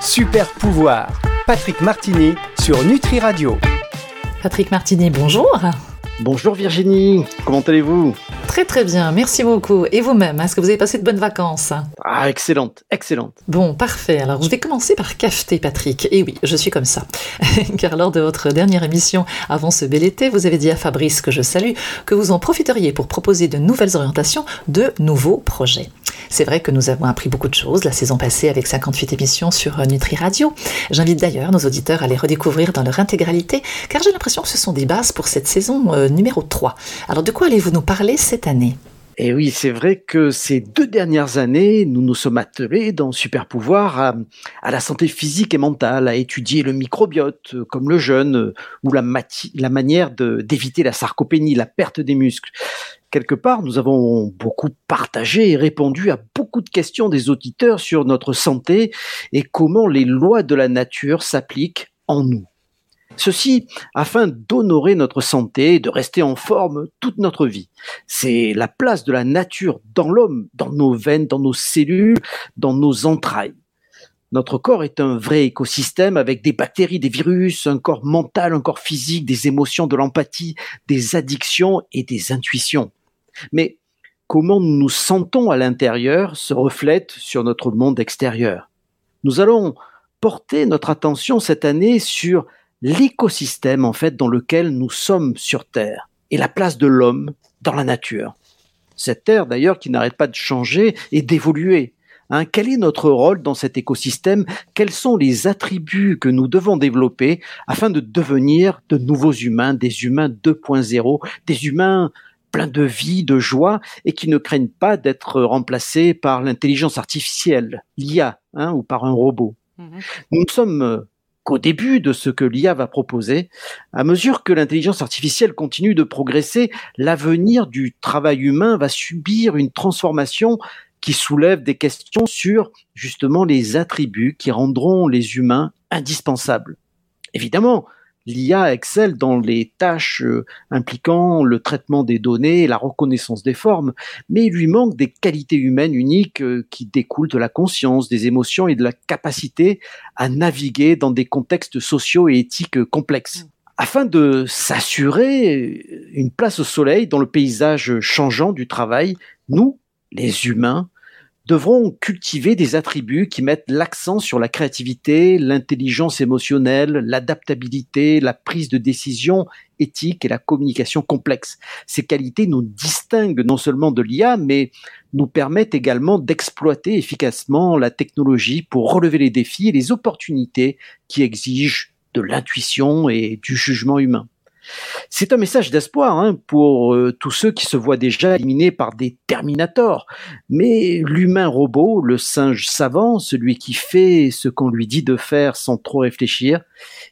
Super pouvoir. Patrick Martini sur Nutri Radio. Patrick Martini, bonjour. Bonjour Virginie, comment allez-vous? Très très bien, merci beaucoup. Et vous-même, est-ce que vous avez passé de bonnes vacances? Ah, excellente, excellente. Bon, parfait. Alors, je vais commencer par cafeter, Patrick. Et oui, je suis comme ça. Car lors de votre dernière émission, avant ce bel été, vous avez dit à Fabrice, que je salue, que vous en profiteriez pour proposer de nouvelles orientations, de nouveaux projets. C'est vrai que nous avons appris beaucoup de choses la saison passée avec 58 émissions sur Nutri Radio. J'invite d'ailleurs nos auditeurs à les redécouvrir dans leur intégralité, car j'ai l'impression que ce sont des bases pour cette saison euh, numéro 3. Alors de quoi allez-vous nous parler cette et oui, c'est vrai que ces deux dernières années, nous nous sommes attelés dans Super Pouvoir à, à la santé physique et mentale, à étudier le microbiote, euh, comme le jeûne, euh, ou la, la manière d'éviter la sarcopénie, la perte des muscles. Quelque part, nous avons beaucoup partagé et répondu à beaucoup de questions des auditeurs sur notre santé et comment les lois de la nature s'appliquent en nous. Ceci afin d'honorer notre santé et de rester en forme toute notre vie. C'est la place de la nature dans l'homme, dans nos veines, dans nos cellules, dans nos entrailles. Notre corps est un vrai écosystème avec des bactéries, des virus, un corps mental, un corps physique, des émotions, de l'empathie, des addictions et des intuitions. Mais comment nous nous sentons à l'intérieur se reflète sur notre monde extérieur. Nous allons porter notre attention cette année sur l'écosystème en fait dans lequel nous sommes sur Terre et la place de l'homme dans la nature. Cette Terre d'ailleurs qui n'arrête pas de changer et d'évoluer. Hein, quel est notre rôle dans cet écosystème? Quels sont les attributs que nous devons développer afin de devenir de nouveaux humains, des humains 2.0, des humains pleins de vie, de joie et qui ne craignent pas d'être remplacés par l'intelligence artificielle, l'IA, hein, ou par un robot? Mmh nous sommes au début de ce que l'IA va proposer, à mesure que l'intelligence artificielle continue de progresser, l'avenir du travail humain va subir une transformation qui soulève des questions sur justement les attributs qui rendront les humains indispensables. Évidemment, l'IA excelle dans les tâches euh, impliquant le traitement des données et la reconnaissance des formes, mais il lui manque des qualités humaines uniques euh, qui découlent de la conscience, des émotions et de la capacité à naviguer dans des contextes sociaux et éthiques complexes. Mm. Afin de s'assurer une place au soleil dans le paysage changeant du travail, nous, les humains, devront cultiver des attributs qui mettent l'accent sur la créativité, l'intelligence émotionnelle, l'adaptabilité, la prise de décision éthique et la communication complexe. Ces qualités nous distinguent non seulement de l'IA, mais nous permettent également d'exploiter efficacement la technologie pour relever les défis et les opportunités qui exigent de l'intuition et du jugement humain. C'est un message d'espoir hein, pour euh, tous ceux qui se voient déjà éliminés par des Terminators. Mais l'humain robot, le singe savant, celui qui fait ce qu'on lui dit de faire sans trop réfléchir,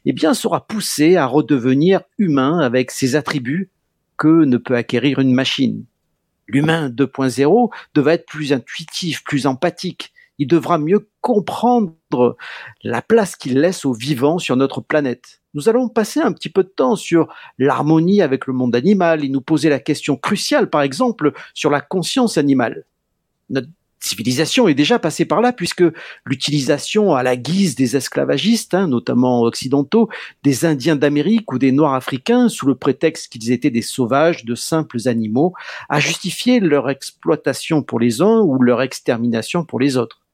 eh bien sera poussé à redevenir humain avec ses attributs que ne peut acquérir une machine. L'humain 2.0 devrait être plus intuitif, plus empathique. Il devra mieux comprendre la place qu'il laisse aux vivants sur notre planète nous allons passer un petit peu de temps sur l'harmonie avec le monde animal et nous poser la question cruciale, par exemple, sur la conscience animale. Notre civilisation est déjà passée par là puisque l'utilisation à la guise des esclavagistes, hein, notamment occidentaux, des Indiens d'Amérique ou des Noirs africains, sous le prétexte qu'ils étaient des sauvages, de simples animaux, a justifié leur exploitation pour les uns ou leur extermination pour les autres.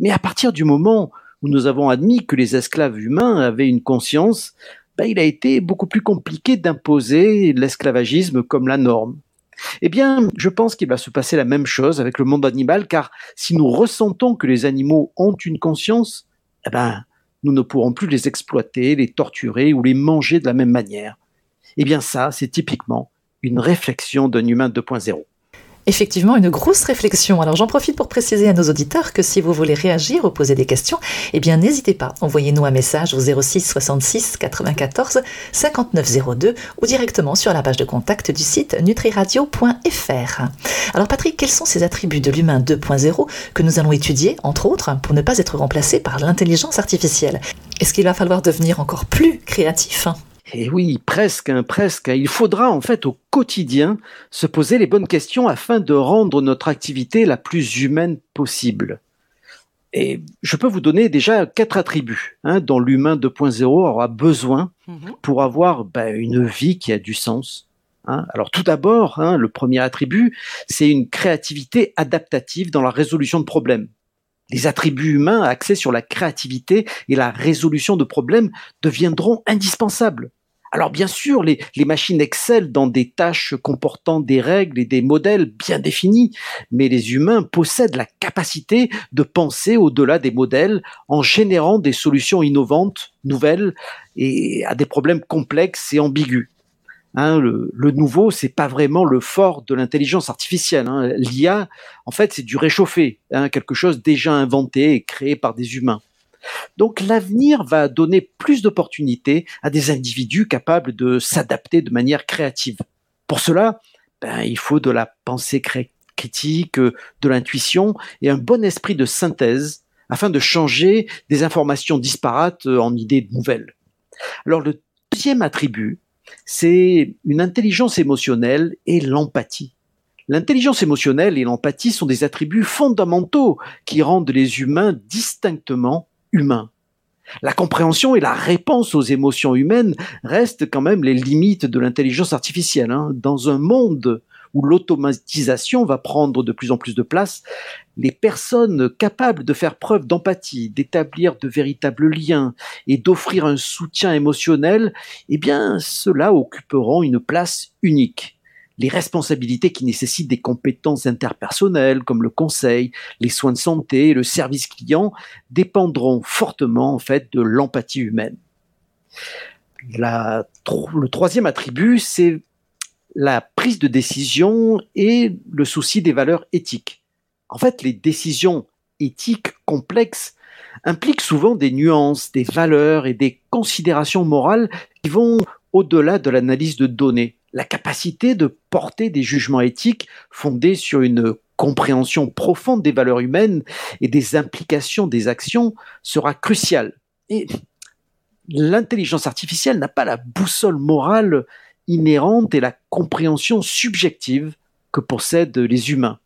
Mais à partir du moment où nous avons admis que les esclaves humains avaient une conscience, ben, il a été beaucoup plus compliqué d'imposer l'esclavagisme comme la norme. Eh bien, je pense qu'il va se passer la même chose avec le monde animal, car si nous ressentons que les animaux ont une conscience, eh ben, nous ne pourrons plus les exploiter, les torturer ou les manger de la même manière. Eh bien, ça, c'est typiquement une réflexion d'un humain 2.0 effectivement une grosse réflexion. Alors j'en profite pour préciser à nos auditeurs que si vous voulez réagir ou poser des questions, eh bien n'hésitez pas, envoyez-nous un message au 06 66 94 59 02 ou directement sur la page de contact du site nutriradio.fr. Alors Patrick, quels sont ces attributs de l'humain 2.0 que nous allons étudier, entre autres, pour ne pas être remplacés par l'intelligence artificielle? Est-ce qu'il va falloir devenir encore plus créatif? Et oui, presque, hein, presque. Il faudra en fait au quotidien se poser les bonnes questions afin de rendre notre activité la plus humaine possible. Et je peux vous donner déjà quatre attributs hein, dont l'humain 2.0 aura besoin mhm. pour avoir ben, une vie qui a du sens. Hein. Alors tout d'abord, hein, le premier attribut, c'est une créativité adaptative dans la résolution de problèmes. Les attributs humains axés sur la créativité et la résolution de problèmes deviendront indispensables alors bien sûr, les, machines excellent dans des tâches comportant des règles et des modèles bien définis, mais les humains possèdent la capacité de penser au-delà des modèles en générant des solutions innovantes, nouvelles et à des problèmes complexes et ambigus. Hein, le, le, nouveau, c'est pas vraiment le fort de l'intelligence artificielle. Hein. L'IA, en fait, c'est du réchauffé, hein, quelque chose déjà inventé et créé par des humains. Donc l'avenir va donner plus d'opportunités à des individus capables de s'adapter de manière créative. Pour cela, ben, il faut de la pensée critique, de l'intuition et un bon esprit de synthèse afin de changer des informations disparates en idées nouvelles. Alors le deuxième attribut, c'est une intelligence émotionnelle et l'empathie. L'intelligence émotionnelle et l'empathie sont des attributs fondamentaux qui rendent les humains distinctement humain. La compréhension et la réponse aux émotions humaines restent quand même les limites de l'intelligence artificielle. Hein. Dans un monde où l'automatisation va prendre de plus en plus de place, les personnes capables de faire preuve d'empathie, d'établir de véritables liens et d'offrir un soutien émotionnel, eh bien, ceux-là occuperont une place unique les responsabilités qui nécessitent des compétences interpersonnelles comme le conseil, les soins de santé, le service client dépendront fortement en fait de l'empathie humaine. le troisième attribut, c'est la prise de décision et le souci des valeurs éthiques. En fait, les décisions éthiques complexes impliquent souvent des nuances, des valeurs et des considérations morales qui vont au-delà de l'analyse de données la capacité de porter des jugements éthiques fondés sur une compréhension profonde des valeurs humaines et des implications des actions sera cruciale. Et l'intelligence artificielle n'a pas la boussole morale inhérente et la compréhension subjective que possèdent les humains.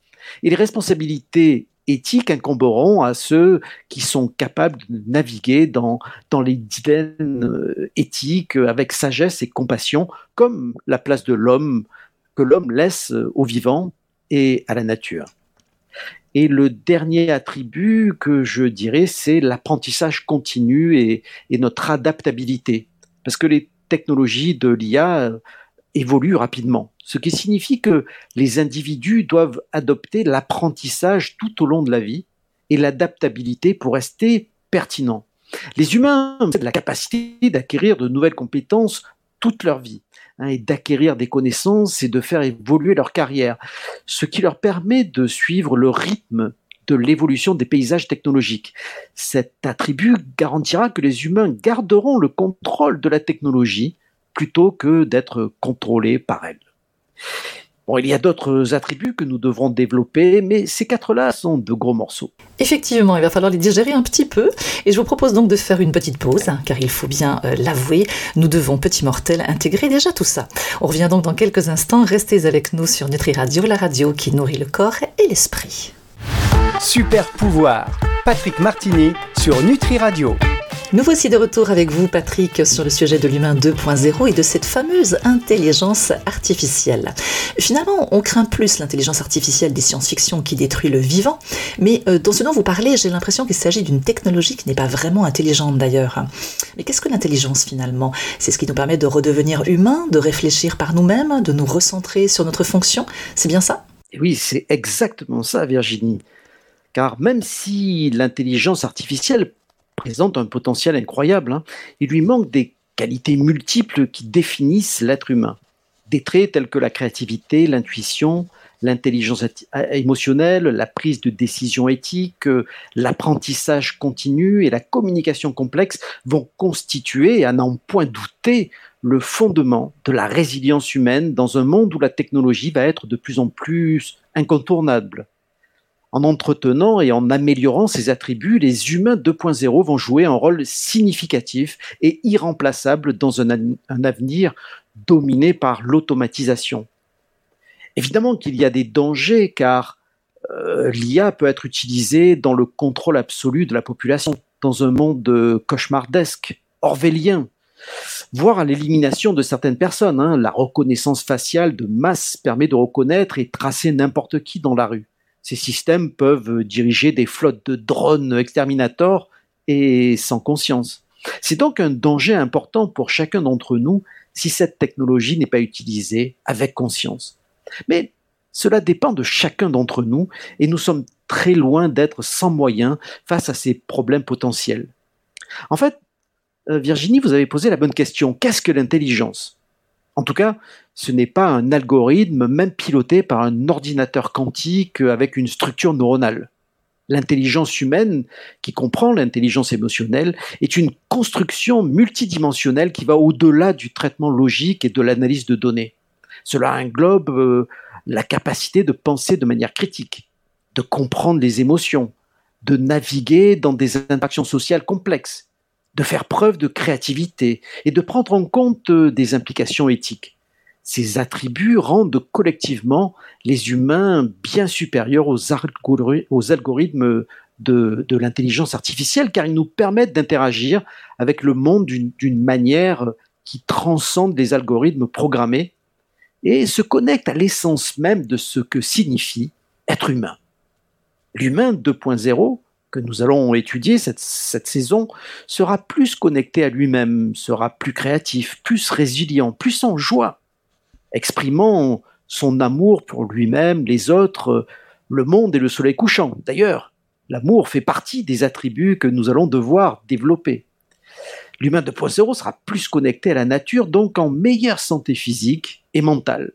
Et les responsabilités éthiques incomberont à ceux qui sont capables de naviguer dans, dans les dilemmes euh, éthiques avec sagesse et compassion, comme la place de l'homme que l'homme laisse aux vivants et à la nature. Et le dernier attribut que je dirais, c'est l'apprentissage continu et, et, notre adaptabilité. Parce que les technologies de l'IA évoluent rapidement ce qui signifie que les individus doivent adopter l'apprentissage tout au long de la vie et l'adaptabilité pour rester pertinents. Les humains ont la capacité d'acquérir de nouvelles compétences toute leur vie hein, et d'acquérir des connaissances et de faire évoluer leur carrière, ce qui leur permet de suivre le rythme de l'évolution des paysages technologiques. Cet attribut garantira que les humains garderont le contrôle de la technologie plutôt que d'être contrôlés par elle. Bon, il y a d'autres attributs que nous devrons développer, mais ces quatre-là sont de gros morceaux. Effectivement, il va falloir les digérer un petit peu, et je vous propose donc de faire une petite pause, car il faut bien euh, l'avouer, nous devons, petits mortels, intégrer déjà tout ça. On revient donc dans quelques instants, restez avec nous sur Nutri Radio, la radio qui nourrit le corps et l'esprit. Super pouvoir, Patrick Martini sur Nutri Radio. Nous voici de retour avec vous, Patrick, sur le sujet de l'humain 2.0 et de cette fameuse intelligence artificielle. Finalement, on craint plus l'intelligence artificielle des science-fiction qui détruit le vivant, mais euh, dans ce dont vous parlez, j'ai l'impression qu'il s'agit d'une technologie qui n'est pas vraiment intelligente d'ailleurs. Mais qu'est-ce que l'intelligence finalement? C'est ce qui nous permet de redevenir humains, de réfléchir par nous-mêmes, de nous recentrer sur notre fonction? C'est bien ça? Oui, c'est exactement ça, Virginie. Car même si l'intelligence artificielle présente un potentiel incroyable. Hein. Il lui manque des qualités multiples qui définissent l'être humain. Des traits tels que la créativité, l'intuition, l'intelligence émotionnelle, la prise de décision éthique, euh, l'apprentissage continu et la communication complexe vont constituer, à n'en point douter, le fondement de la résilience humaine dans un monde où la technologie va être de plus en plus incontournable. En entretenant et en améliorant ces attributs, les humains 2.0 vont jouer un rôle significatif et irremplaçable dans un, avenir dominé par l'automatisation. Évidemment qu'il y a des dangers car euh, l'IA peut être utilisée dans le contrôle absolu de la population, dans un monde cauchemardesque, orwellien, voire à l'élimination de certaines personnes. Hein. La reconnaissance faciale de masse permet de reconnaître et tracer n'importe qui dans la rue. Ces systèmes peuvent diriger des flottes de drones exterminateurs et sans conscience. C'est donc un danger important pour chacun d'entre nous si cette technologie n'est pas utilisée avec conscience. Mais cela dépend de chacun d'entre nous et nous sommes très loin d'être sans moyens face à ces problèmes potentiels. En fait, euh, Virginie, vous avez posé la bonne question. Qu'est-ce que l'intelligence? En tout cas, ce n'est pas un algorithme même piloté par un ordinateur quantique avec une structure neuronale. L'intelligence humaine, qui comprend l'intelligence émotionnelle, est une construction multidimensionnelle qui va au-delà du traitement logique et de l'analyse de données. Cela englobe euh, la capacité de penser de manière critique, de comprendre les émotions, de naviguer dans des interactions sociales complexes, de faire preuve de créativité et de prendre en compte euh, des implications éthiques. Ces attributs rendent collectivement les humains bien supérieurs aux, algorithmes de, l'intelligence artificielle car ils nous permettent d'interagir avec le monde d'une manière qui transcende les algorithmes programmés et se connecte à l'essence même de ce que signifie être humain. L'humain 2.0 que nous allons étudier cette, saison sera plus connecté à lui-même, sera plus créatif, plus résilient, plus en joie, exprimant son amour pour lui-même, les autres, le monde et le soleil couchant. D'ailleurs, l'amour fait partie des attributs que nous allons devoir développer. L'humain 2.0 sera plus connecté à la nature, donc en meilleure santé physique et mentale.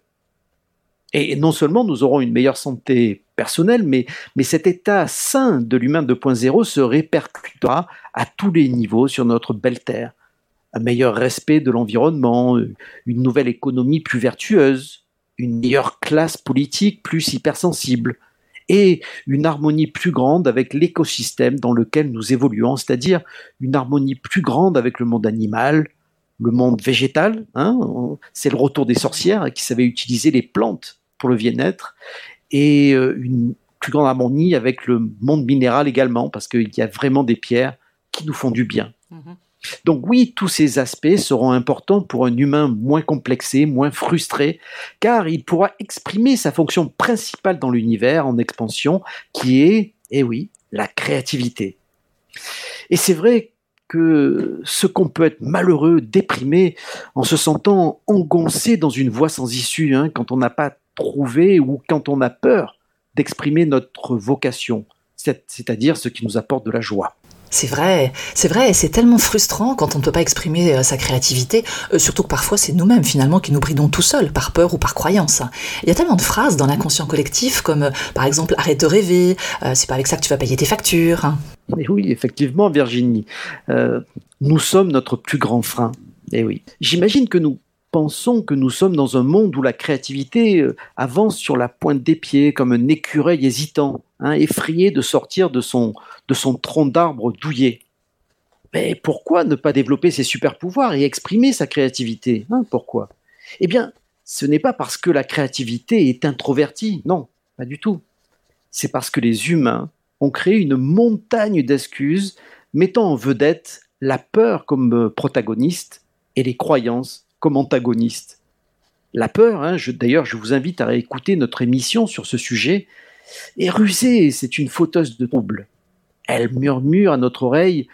Et non seulement nous aurons une meilleure santé personnelle, mais, mais cet état sain de l'humain 2.0 se répercutera à tous les niveaux sur notre belle Terre. Un meilleur respect de l'environnement, une nouvelle économie plus vertueuse, une meilleure classe politique plus hypersensible, et une harmonie plus grande avec l'écosystème dans lequel nous évoluons, c'est-à-dire une harmonie plus grande avec le monde animal, le monde végétal, hein, c'est le retour des sorcières qui savaient utiliser les plantes pour le bien-être et euh, une plus grande harmonie avec le monde minéral également, parce qu'il y a vraiment des pierres qui nous font du bien. Mhm. Donc oui, tous ces aspects seront importants pour un humain moins complexé, moins frustré, car il pourra exprimer sa fonction principale dans l'univers en expansion, qui est, eh oui, la créativité. Et c'est vrai que ce qu'on peut être malheureux, déprimé, en se sentant engoncé dans une voie sans issue, hein, quand on n'a pas trouver ou quand on a peur d'exprimer notre vocation, c'est-à-dire ce qui nous apporte de la joie. C'est vrai, c'est vrai, c'est tellement frustrant quand on ne peut pas exprimer euh, sa créativité, euh, surtout que parfois c'est nous-mêmes finalement qui nous bridons tout seuls, par peur ou par croyance. Il y a tellement de phrases dans l'inconscient collectif comme euh, par exemple arrête de rêver, c'est pas avec ça que tu vas payer tes factures. Et oui, effectivement Virginie, nous sommes notre plus grand frein. Et oui, j'imagine que nous pensons que nous sommes dans un monde où la créativité avance sur la pointe des pieds comme un écureuil hésitant, hein, effrayé de sortir de son, de son tronc d'arbre douillet. Mais pourquoi ne pas développer ses super pouvoirs et exprimer sa créativité hein, Pourquoi? Eh bien, ce n'est pas parce que la créativité est introvertie, non, pas du tout. C'est parce que les humains ont créé une montagne d'excuses mettant en vedette la peur comme euh, protagoniste et les croyances comme antagoniste. La peur, hein, d'ailleurs, je vous invite à écouter notre émission sur ce sujet, est rusée, c'est une fauteuse de trouble. Elle murmure à notre oreille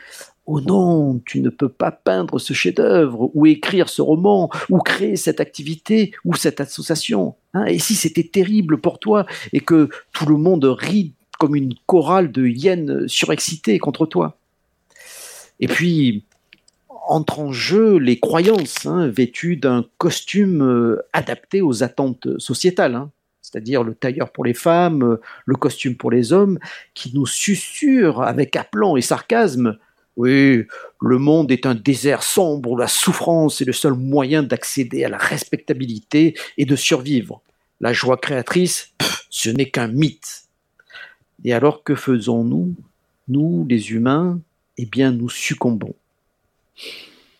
Oh non, tu ne peux pas peindre ce chef-d'œuvre, ou écrire ce roman, ou créer cette activité, ou cette association. Hein. et si c'était terrible pour toi, et que tout le monde rit comme une chorale de hyènes surexcitées contre toi Et puis, entre en jeu les croyances, hein, vêtues d'un costume euh, adapté aux attentes sociétales, hein. C'est-à-dire le tailleur pour les femmes, euh, le costume pour les hommes, qui nous susurre avec aplomb et sarcasme oui, le monde est un désert sombre où la souffrance est le seul moyen d'accéder à la respectabilité et de survivre. La joie créatrice, ce n'est qu'un mythe. Et alors que faisons-nous Nous, les humains, eh bien, nous succombons.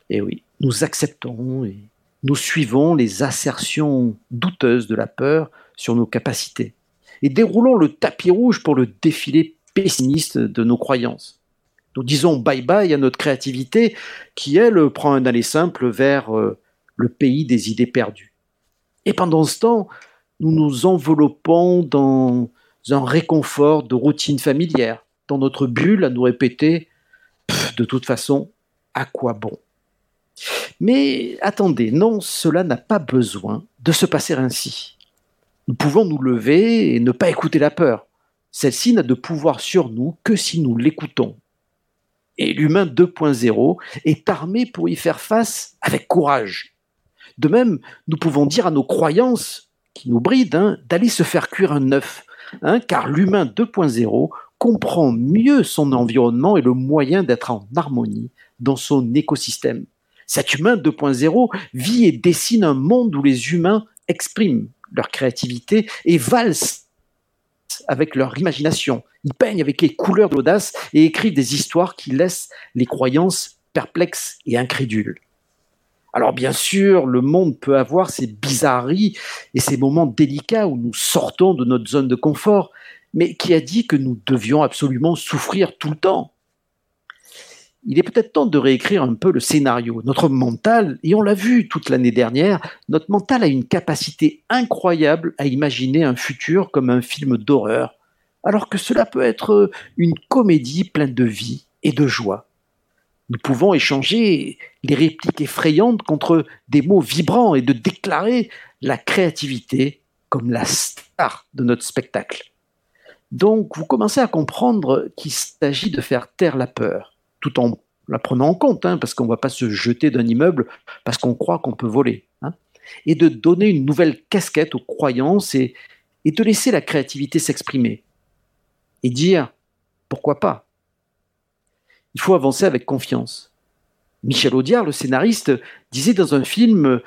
Et oui, nous acceptons et nous suivons les assertions douteuses de la peur sur nos capacités. et déroulons le tapis rouge pour le défilé pessimiste de nos croyances. Nous disons bye bye à notre créativité qui, elle, prend un aller simple vers euh, le pays des idées perdues. Et pendant ce temps, nous nous enveloppons dans un réconfort de routine familière, dans notre bulle à nous répéter de toute façon, à quoi bon? Mais attendez, non, cela n'a pas besoin de se passer ainsi. Nous pouvons nous lever et ne pas écouter la peur. Celle-ci n'a de pouvoir sur nous que si nous l'écoutons. Et l'humain 2.0 est armé pour y faire face avec courage. De même, nous pouvons dire à nos croyances qui nous brident hein, d'aller se faire cuire un œuf, hein, car l'humain 2.0 comprend mieux son environnement et le moyen d'être en harmonie dans son écosystème. Cet humain 2.0 vit et dessine un monde où les humains expriment leur créativité et valsent avec leur imagination. Ils peignent avec les couleurs de l'audace et écrivent des histoires qui laissent les croyances perplexes et incrédules. Alors bien sûr, le monde peut avoir ses bizarreries et ces moments délicats où nous sortons de notre zone de confort, mais qui a dit que nous devions absolument souffrir tout le temps? Il est peut-être temps de réécrire un peu le scénario. Notre mental, et on l'a vu toute l'année dernière, notre mental a une capacité incroyable à imaginer un futur comme un film d'horreur, alors que cela peut être une comédie pleine de vie et de joie. Nous pouvons échanger les répliques effrayantes contre des mots vibrants et de déclarer la créativité comme la star de notre spectacle. Donc vous commencez à comprendre qu'il s'agit de faire taire la peur tout en la prenant en compte, hein, parce qu'on ne va pas se jeter d'un immeuble parce qu'on croit qu'on peut voler. Hein, et de donner une nouvelle casquette aux croyances et, et de laisser la créativité s'exprimer. Et dire pourquoi pas? Il faut avancer avec confiance. Michel Audiard, le scénariste, disait dans un film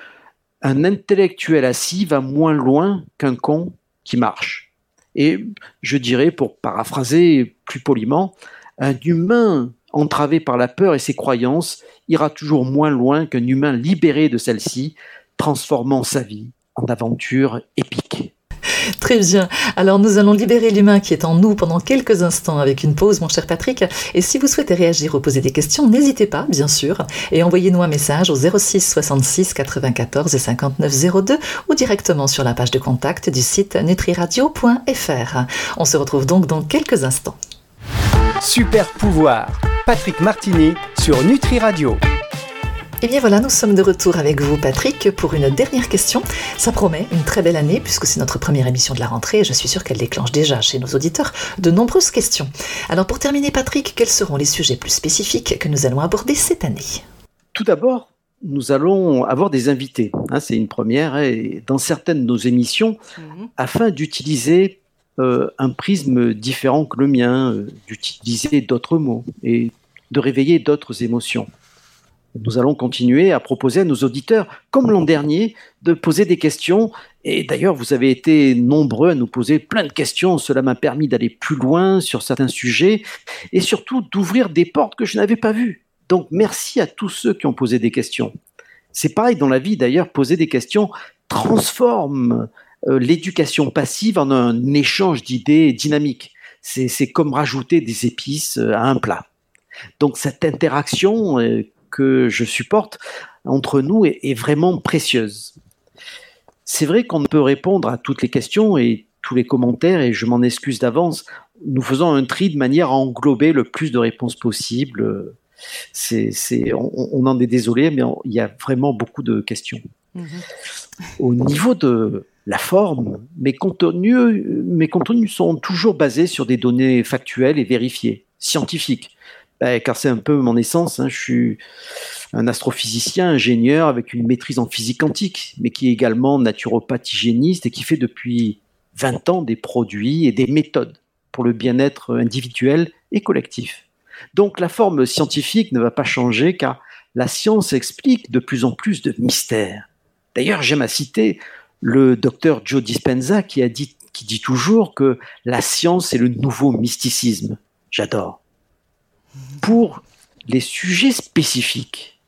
Un intellectuel assis va moins loin qu'un con qui marche. Et je dirais, pour paraphraser plus poliment, un humain entravé par la peur et ses croyances, ira toujours moins loin qu'un humain libéré de celle-ci, transformant sa vie en aventure épique. Très bien. Alors nous allons libérer l'humain qui est en nous pendant quelques instants avec une pause, mon cher Patrick. Et si vous souhaitez réagir ou poser des questions, n'hésitez pas, bien sûr, et envoyez-nous un message au 06 66 94 et 59 02 ou directement sur la page de contact du site nutriradio.fr. On se retrouve donc dans quelques instants. Super pouvoir Patrick Martini sur Nutri Radio. Et eh bien voilà, nous sommes de retour avec vous, Patrick, pour une dernière question. Ça promet une très belle année, puisque c'est notre première émission de la rentrée, et je suis sûre qu'elle déclenche déjà chez nos auditeurs de nombreuses questions. Alors pour terminer, Patrick, quels seront les sujets plus spécifiques que nous allons aborder cette année? Tout d'abord, nous allons avoir des invités. Hein, c'est une première, et dans certaines de nos émissions, mhm. afin d'utiliser euh, un prisme différent que le mien, euh, d'utiliser d'autres mots et de réveiller d'autres émotions. Nous allons continuer à proposer à nos auditeurs, comme l'an dernier, de poser des questions. Et d'ailleurs, vous avez été nombreux à nous poser plein de questions. Cela m'a permis d'aller plus loin sur certains sujets et surtout d'ouvrir des portes que je n'avais pas vues. Donc merci à tous ceux qui ont posé des questions. C'est pareil dans la vie d'ailleurs, poser des questions transforme l'éducation passive en un échange d'idées dynamique. C'est comme rajouter des épices euh, à un plat. Donc cette interaction euh, que je supporte entre nous est, est vraiment précieuse. C'est vrai qu'on ne peut répondre à toutes les questions et tous les commentaires, et je m'en excuse d'avance. Nous faisons un tri de manière à englober le plus de réponses possible. C'est, on, on, en est désolé, mais il y a vraiment beaucoup de questions. Mmh Au niveau de, la forme, mes contenus, mes contenus sont toujours basés sur des données factuelles et vérifiées, scientifiques. Ben, car c'est un peu mon essence. Hein. Je suis un astrophysicien, ingénieur avec une maîtrise en physique quantique, mais qui est également naturopathe hygiéniste et qui fait depuis 20 ans des produits et des méthodes pour le bien-être individuel et collectif. Donc la forme scientifique ne va pas changer car la science explique de plus en plus de mystères. D'ailleurs, j'aime à citer le docteur Joe Dispenza qui dit toujours que la science est le nouveau mysticisme. J'adore. Pour les sujets spécifiques,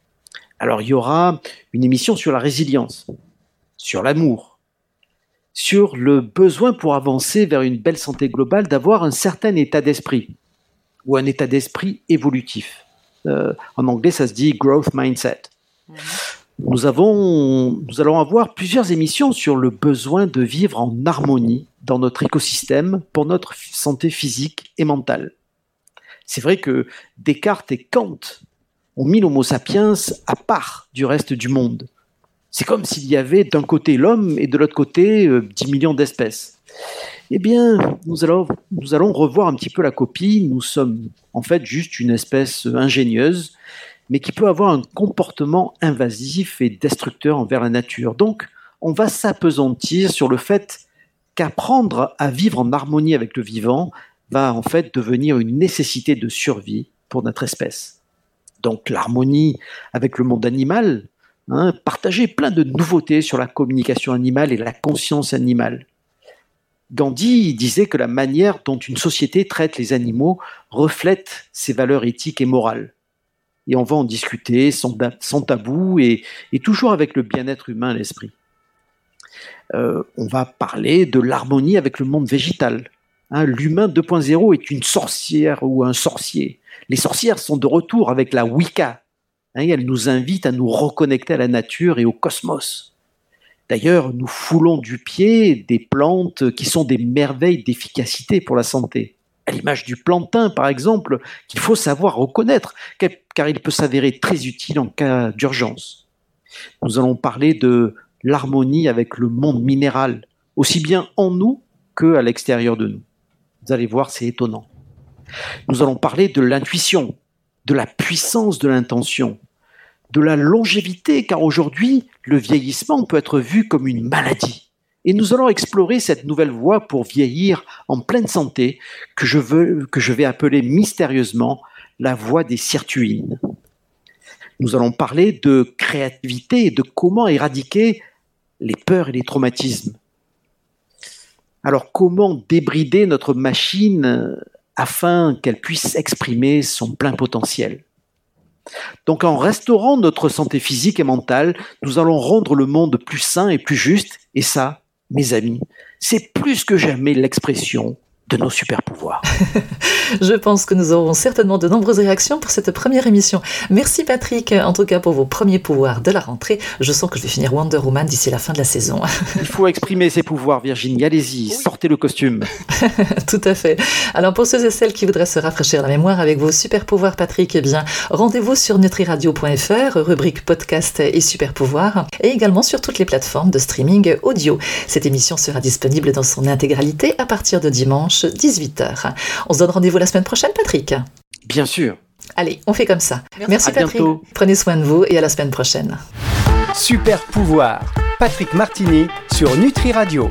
alors il y aura une émission sur la résilience, sur l'amour, sur le besoin pour avancer vers une belle santé globale d'avoir un certain état d'esprit ou un état d'esprit évolutif. Euh, en anglais, ça se dit growth mindset. Mhm. Nous, avons, nous allons avoir plusieurs émissions sur le besoin de vivre en harmonie dans notre écosystème pour notre santé physique et mentale. C'est vrai que Descartes et Kant ont mis l'Homo sapiens à part du reste du monde. C'est comme s'il y avait d'un côté l'homme et de l'autre côté 10 euh, millions d'espèces. Eh bien, nous allons, nous allons revoir un petit peu la copie. Nous sommes en fait juste une espèce ingénieuse, mais qui peut avoir un comportement invasif et destructeur envers la nature. Donc, on va s'apesantir sur le fait qu'apprendre à vivre en harmonie avec le vivant va en fait devenir une nécessité de survie pour notre espèce. Donc l'harmonie avec le monde animal Hein, partager plein de nouveautés sur la communication animale et la conscience animale. Gandhi disait que la manière dont une société traite les animaux reflète ses valeurs éthiques et morales. Et on va en discuter sans, tabou et, toujours avec le bien-être humain à l'esprit. Euh, on va parler de l'harmonie avec le monde végétal. Hein, l'humain 2.0 est une sorcière ou un sorcier. Les sorcières sont de retour avec la Wicca, Hein, elle nous invite à nous reconnecter à la nature et au cosmos. D'ailleurs, nous foulons du pied des plantes qui sont des merveilles d'efficacité pour la santé. À l'image du plantain, par exemple, qu'il faut savoir reconnaître, car il peut s'avérer très utile en cas d'urgence. Nous allons parler de l'harmonie avec le monde minéral, aussi bien en nous qu'à l'extérieur de nous. Vous allez voir, c'est étonnant. Nous allons parler de l'intuition, de la puissance de l'intention, de la longévité, car aujourd'hui, le vieillissement peut être vu comme une maladie. Et nous allons explorer cette nouvelle voie pour vieillir en pleine santé que je, veux, que je vais appeler mystérieusement la voie des sirtuines. Nous allons parler de créativité et de comment éradiquer les peurs et les traumatismes. Alors comment débrider notre machine afin qu'elle puisse exprimer son plein potentiel? Donc en restaurant notre santé physique et mentale, nous allons rendre le monde plus sain et plus juste, et ça, mes amis, c'est plus que jamais l'expression de nos super pouvoirs. Je pense que nous aurons certainement de nombreuses réactions pour cette première émission. Merci Patrick, en tout cas pour vos premiers pouvoirs de la rentrée. Je sens que je vais finir Wonder Woman d'ici la fin de la saison. Il faut exprimer ses pouvoirs, Virginie. Allez-y, sortez le costume. tout à fait. Alors pour ceux et celles qui voudraient se rafraîchir la mémoire avec vos super pouvoirs, Patrick, eh bien, rendez-vous sur nutriradio.fr, rubrique podcast et super pouvoirs, et également sur toutes les plateformes de streaming audio. Cette émission sera disponible dans son intégralité à partir de dimanche 18h. On se donne rendez-vous la semaine prochaine, Patrick Bien sûr. Allez, on fait comme ça. Merci, Patrick. Prenez soin de vous et à la semaine prochaine. Super pouvoir. Patrick Martini sur Nutri Radio.